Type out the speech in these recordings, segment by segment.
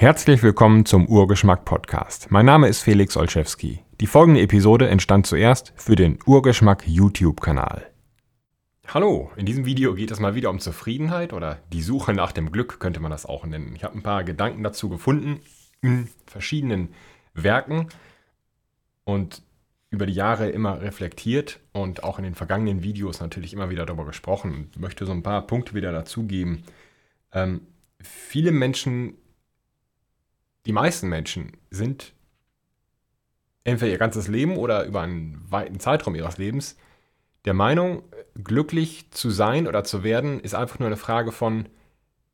Herzlich willkommen zum Urgeschmack Podcast. Mein Name ist Felix Olszewski. Die folgende Episode entstand zuerst für den Urgeschmack YouTube-Kanal. Hallo, in diesem Video geht es mal wieder um Zufriedenheit oder die Suche nach dem Glück könnte man das auch nennen. Ich habe ein paar Gedanken dazu gefunden in verschiedenen Werken und über die Jahre immer reflektiert und auch in den vergangenen Videos natürlich immer wieder darüber gesprochen und möchte so ein paar Punkte wieder dazugeben. Ähm, viele Menschen, die meisten Menschen sind entweder ihr ganzes Leben oder über einen weiten Zeitraum ihres Lebens der Meinung, glücklich zu sein oder zu werden, ist einfach nur eine Frage von,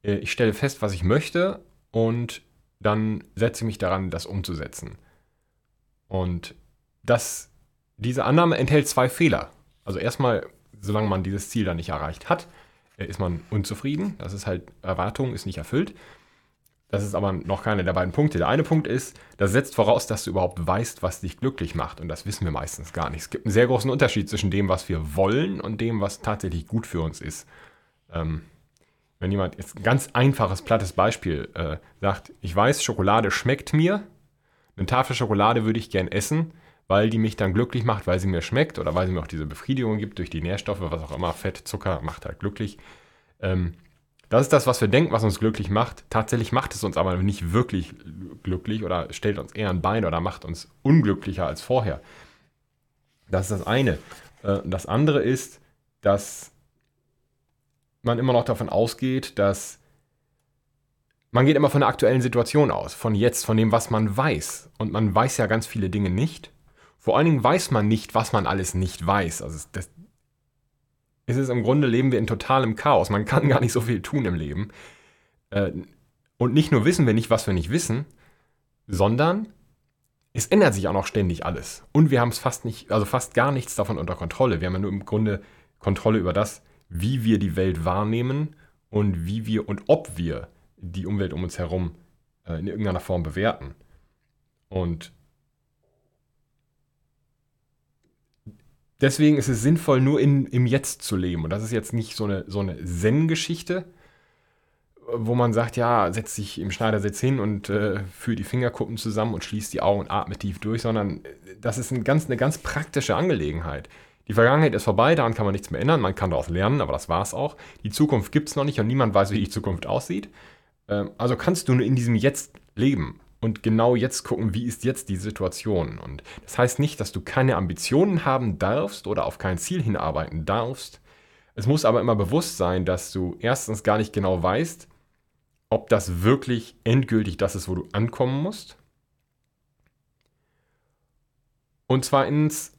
äh, ich stelle fest, was ich möchte und dann setze ich mich daran, das umzusetzen. Und das, diese Annahme enthält zwei Fehler. Also erstmal, solange man dieses Ziel dann nicht erreicht hat, äh, ist man unzufrieden. Das ist halt, Erwartung ist nicht erfüllt. Das ist aber noch keiner der beiden Punkte. Der eine Punkt ist, das setzt voraus, dass du überhaupt weißt, was dich glücklich macht. Und das wissen wir meistens gar nicht. Es gibt einen sehr großen Unterschied zwischen dem, was wir wollen und dem, was tatsächlich gut für uns ist. Ähm, wenn jemand, jetzt ein ganz einfaches, plattes Beispiel, äh, sagt, ich weiß, Schokolade schmeckt mir, eine Tafel Schokolade würde ich gern essen, weil die mich dann glücklich macht, weil sie mir schmeckt oder weil sie mir auch diese Befriedigung gibt durch die Nährstoffe, was auch immer, Fett, Zucker macht halt glücklich. Ähm, das ist das, was wir denken, was uns glücklich macht. Tatsächlich macht es uns aber nicht wirklich glücklich oder stellt uns eher ein Bein oder macht uns unglücklicher als vorher. Das ist das eine. Äh, das andere ist, dass man immer noch davon ausgeht, dass man geht immer von der aktuellen Situation aus, von jetzt, von dem, was man weiß. Und man weiß ja ganz viele Dinge nicht. Vor allen Dingen weiß man nicht, was man alles nicht weiß. Also das, es ist im Grunde leben wir in totalem Chaos. Man kann gar nicht so viel tun im Leben. Äh, und nicht nur wissen wir nicht, was wir nicht wissen, sondern es ändert sich auch noch ständig alles. Und wir haben es fast nicht, also fast gar nichts davon unter Kontrolle. Wir haben ja nur im Grunde Kontrolle über das, wie wir die Welt wahrnehmen und wie wir und ob wir die Umwelt um uns herum äh, in irgendeiner Form bewerten. Und deswegen ist es sinnvoll, nur in, im Jetzt zu leben. Und das ist jetzt nicht so eine, so eine Zen-Geschichte, wo man sagt, ja, setz dich im Schneidersitz hin und äh, führt die Fingerkuppen zusammen und schließt die Augen und atmet tief durch, sondern das ist ein ganz, eine ganz praktische Angelegenheit. Die Vergangenheit ist vorbei, daran kann man nichts mehr ändern, man kann daraus lernen, aber das war es auch. Die Zukunft gibt es noch nicht und niemand weiß, wie die Zukunft aussieht. Ähm, also kannst du nur in diesem Jetzt leben und genau jetzt gucken, wie ist jetzt die Situation. Und das heißt nicht, dass du keine Ambitionen haben darfst oder auf kein Ziel hinarbeiten darfst. Es muss aber immer bewusst sein, dass du erstens gar nicht genau weißt, ob das wirklich endgültig das ist, wo du ankommen musst. Und zweitens,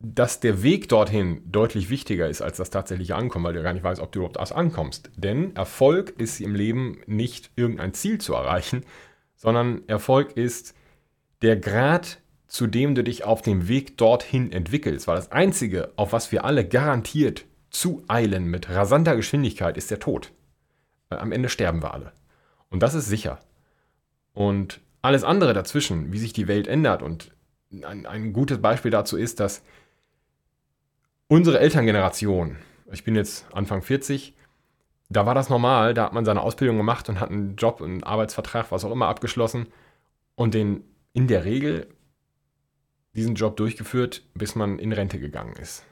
dass der Weg dorthin deutlich wichtiger ist als das tatsächliche Ankommen, weil du gar nicht weißt, ob du überhaupt erst ankommst. Denn Erfolg ist im Leben nicht irgendein Ziel zu erreichen, sondern Erfolg ist der Grad, zu dem du dich auf dem Weg dorthin entwickelst. Weil das Einzige, auf was wir alle garantiert zueilen mit rasanter Geschwindigkeit, ist der Tod. Am Ende sterben wir alle. Und das ist sicher. Und alles andere dazwischen, wie sich die Welt ändert und ein, ein gutes Beispiel dazu ist, dass unsere Elterngeneration, ich bin jetzt Anfang 40, da war das normal, da hat man seine Ausbildung gemacht und hat einen Job, einen Arbeitsvertrag, was auch immer abgeschlossen und den in der Regel diesen Job durchgeführt, bis man in Rente gegangen ist.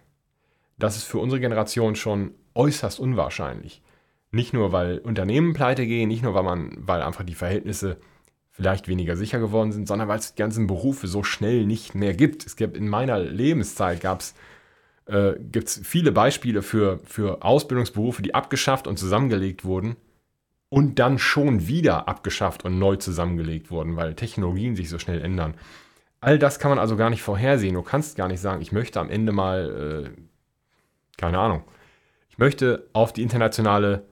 Das ist für unsere Generation schon äußerst unwahrscheinlich. Nicht nur, weil Unternehmen pleite gehen, nicht nur, weil man, weil einfach die Verhältnisse vielleicht weniger sicher geworden sind, sondern weil es die ganzen Berufe so schnell nicht mehr gibt. Es gibt in meiner Lebenszeit gab es äh, gibt es viele Beispiele für, für Ausbildungsberufe, die abgeschafft und zusammengelegt wurden und dann schon wieder abgeschafft und neu zusammengelegt wurden, weil Technologien sich so schnell ändern. All das kann man also gar nicht vorhersehen. Du kannst gar nicht sagen, ich möchte am Ende mal, äh, keine Ahnung, ich möchte auf die internationale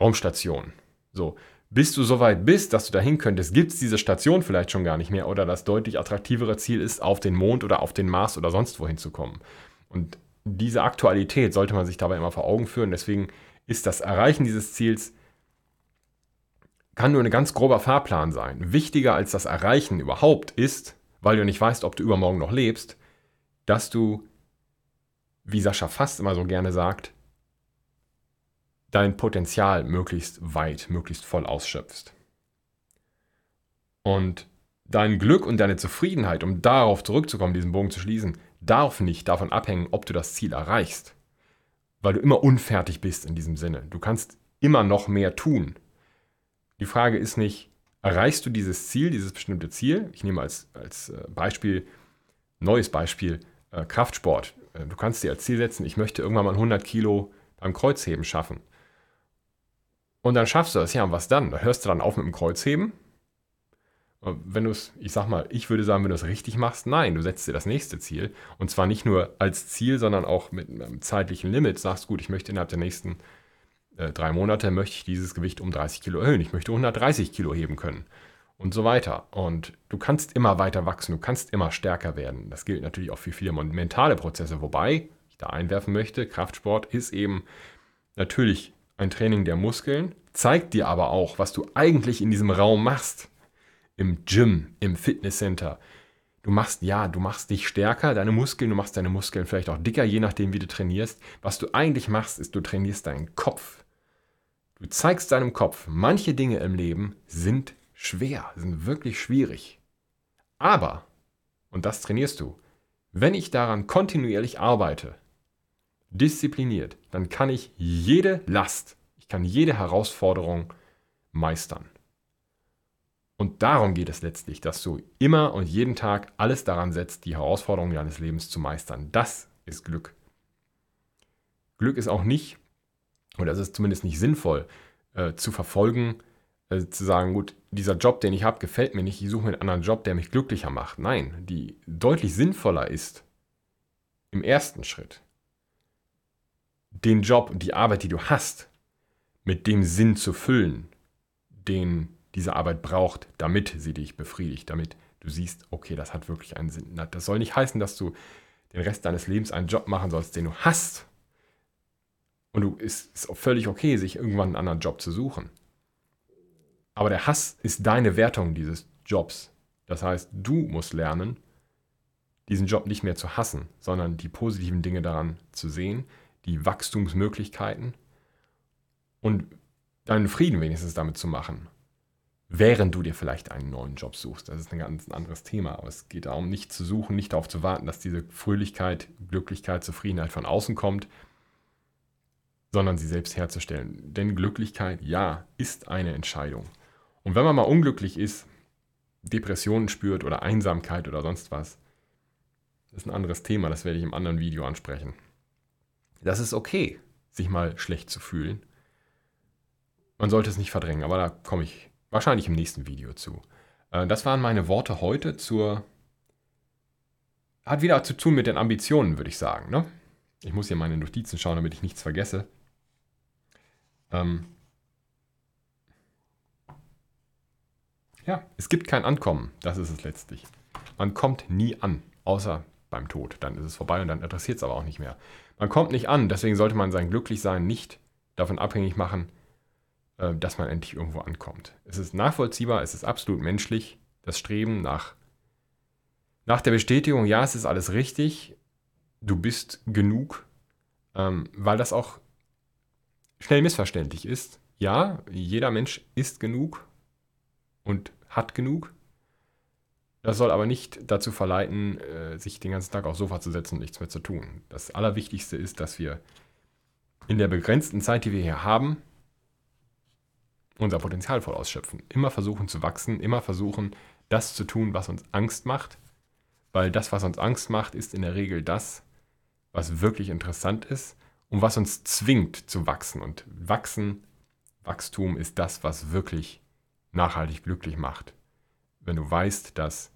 Raumstation. So, bis du so weit bist, dass du dahin könntest, gibt es diese Station vielleicht schon gar nicht mehr oder das deutlich attraktivere Ziel ist, auf den Mond oder auf den Mars oder sonst wohin zu kommen. Und diese Aktualität sollte man sich dabei immer vor Augen führen. Deswegen ist das Erreichen dieses Ziels kann nur ein ganz grober Fahrplan sein. Wichtiger als das Erreichen überhaupt ist, weil du nicht weißt, ob du übermorgen noch lebst, dass du, wie Sascha fast immer so gerne sagt, dein Potenzial möglichst weit, möglichst voll ausschöpfst. Und dein Glück und deine Zufriedenheit, um darauf zurückzukommen, diesen Bogen zu schließen, darf nicht davon abhängen, ob du das Ziel erreichst. Weil du immer unfertig bist in diesem Sinne. Du kannst immer noch mehr tun. Die Frage ist nicht, erreichst du dieses Ziel, dieses bestimmte Ziel? Ich nehme als, als äh, Beispiel, neues Beispiel, äh, Kraftsport. Äh, du kannst dir als Ziel setzen, ich möchte irgendwann mal 100 Kilo beim Kreuzheben schaffen. Und dann schaffst du das, ja, und was dann? Da hörst du dann auf mit dem Kreuzheben wenn du es, ich sag mal, ich würde sagen, wenn du es richtig machst, nein, du setzt dir das nächste Ziel. Und zwar nicht nur als Ziel, sondern auch mit einem zeitlichen Limit. Sagst, gut, ich möchte innerhalb der nächsten äh, drei Monate, möchte ich dieses Gewicht um 30 Kilo erhöhen. Ich möchte 130 Kilo heben können. Und so weiter. Und du kannst immer weiter wachsen, du kannst immer stärker werden. Das gilt natürlich auch für viele mentale Prozesse. Wobei ich da einwerfen möchte, Kraftsport ist eben natürlich ein Training der Muskeln, zeigt dir aber auch, was du eigentlich in diesem Raum machst im Gym, im Fitnesscenter. Du machst, ja, du machst dich stärker, deine Muskeln, du machst deine Muskeln vielleicht auch dicker, je nachdem, wie du trainierst. Was du eigentlich machst, ist, du trainierst deinen Kopf. Du zeigst deinem Kopf, manche Dinge im Leben sind schwer, sind wirklich schwierig. Aber, und das trainierst du, wenn ich daran kontinuierlich arbeite, diszipliniert, dann kann ich jede Last, ich kann jede Herausforderung meistern. Und darum geht es letztlich, dass du immer und jeden Tag alles daran setzt, die Herausforderungen deines Lebens zu meistern. Das ist Glück. Glück ist auch nicht, oder es ist zumindest nicht sinnvoll, äh, zu verfolgen, äh, zu sagen, gut, dieser Job, den ich habe, gefällt mir nicht, ich suche mir einen anderen Job, der mich glücklicher macht. Nein, die deutlich sinnvoller ist, im ersten Schritt, den Job und die Arbeit, die du hast, mit dem Sinn zu füllen, den diese Arbeit braucht, damit sie dich befriedigt, damit du siehst, okay, das hat wirklich einen Sinn. Das soll nicht heißen, dass du den Rest deines Lebens einen Job machen sollst, den du hast. Und du ist, ist völlig okay, sich irgendwann einen anderen Job zu suchen. Aber der Hass ist deine Wertung dieses Jobs. Das heißt, du musst lernen, diesen Job nicht mehr zu hassen, sondern die positiven Dinge daran zu sehen, die Wachstumsmöglichkeiten und deinen Frieden wenigstens damit zu machen während du dir vielleicht einen neuen Job suchst. Das ist ein ganz anderes Thema. Aber es geht darum, nicht zu suchen, nicht darauf zu warten, dass diese Fröhlichkeit, Glücklichkeit, Zufriedenheit von außen kommt, sondern sie selbst herzustellen. Denn Glücklichkeit, ja, ist eine Entscheidung. Und wenn man mal unglücklich ist, Depressionen spürt oder Einsamkeit oder sonst was, das ist ein anderes Thema, das werde ich im anderen Video ansprechen. Das ist okay, sich mal schlecht zu fühlen. Man sollte es nicht verdrängen, aber da komme ich Wahrscheinlich im nächsten Video zu. Äh, das waren meine Worte heute zur... Hat wieder zu tun mit den Ambitionen, würde ich sagen. Ne? Ich muss hier meine Notizen schauen, damit ich nichts vergesse. Ähm ja, es gibt kein Ankommen. Das ist es letztlich. Man kommt nie an, außer beim Tod. Dann ist es vorbei und dann interessiert es aber auch nicht mehr. Man kommt nicht an, deswegen sollte man sein Glücklichsein nicht davon abhängig machen, äh, dass man endlich irgendwo ankommt. Es ist nachvollziehbar, es ist absolut menschlich, das Streben nach, nach der Bestätigung, ja, es ist alles richtig, du bist genug, ähm, weil das auch schnell missverständlich ist. Ja, jeder Mensch ist genug und hat genug. Das soll aber nicht dazu verleiten, äh, sich den ganzen Tag aufs Sofa zu setzen und nichts mehr zu tun. Das Allerwichtigste ist, dass wir in der begrenzten Zeit, die wir hier haben, unser Potenzial voll ausschöpfen. Immer versuchen zu wachsen, immer versuchen, das zu tun, was uns Angst macht, weil das, was uns Angst macht, ist in der Regel das, was wirklich interessant ist und was uns zwingt zu wachsen. Und wachsen, Wachstum ist das, was wirklich nachhaltig glücklich macht. Wenn du weißt, dass,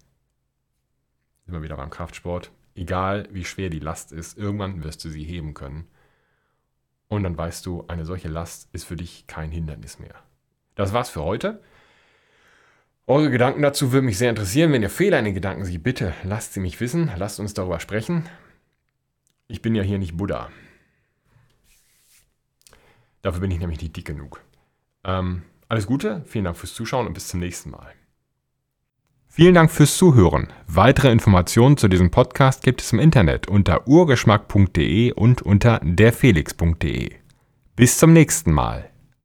immer wieder beim Kraftsport, egal wie schwer die Last ist, irgendwann wirst du sie heben können. Und dann weißt du, eine solche Last ist für dich kein Hindernis mehr. Das war's für heute. Eure Gedanken dazu würden mich sehr interessieren. Wenn ihr Fehler in den Gedanken seht, bitte lasst sie mich wissen. Lasst uns darüber sprechen. Ich bin ja hier nicht Buddha. Dafür bin ich nämlich nicht dick genug. Ähm, alles Gute, vielen Dank fürs Zuschauen und bis zum nächsten Mal. Vielen Dank fürs Zuhören. Weitere Informationen zu diesem Podcast gibt es im Internet unter urgeschmack.de und unter derfelix.de. Bis zum nächsten Mal.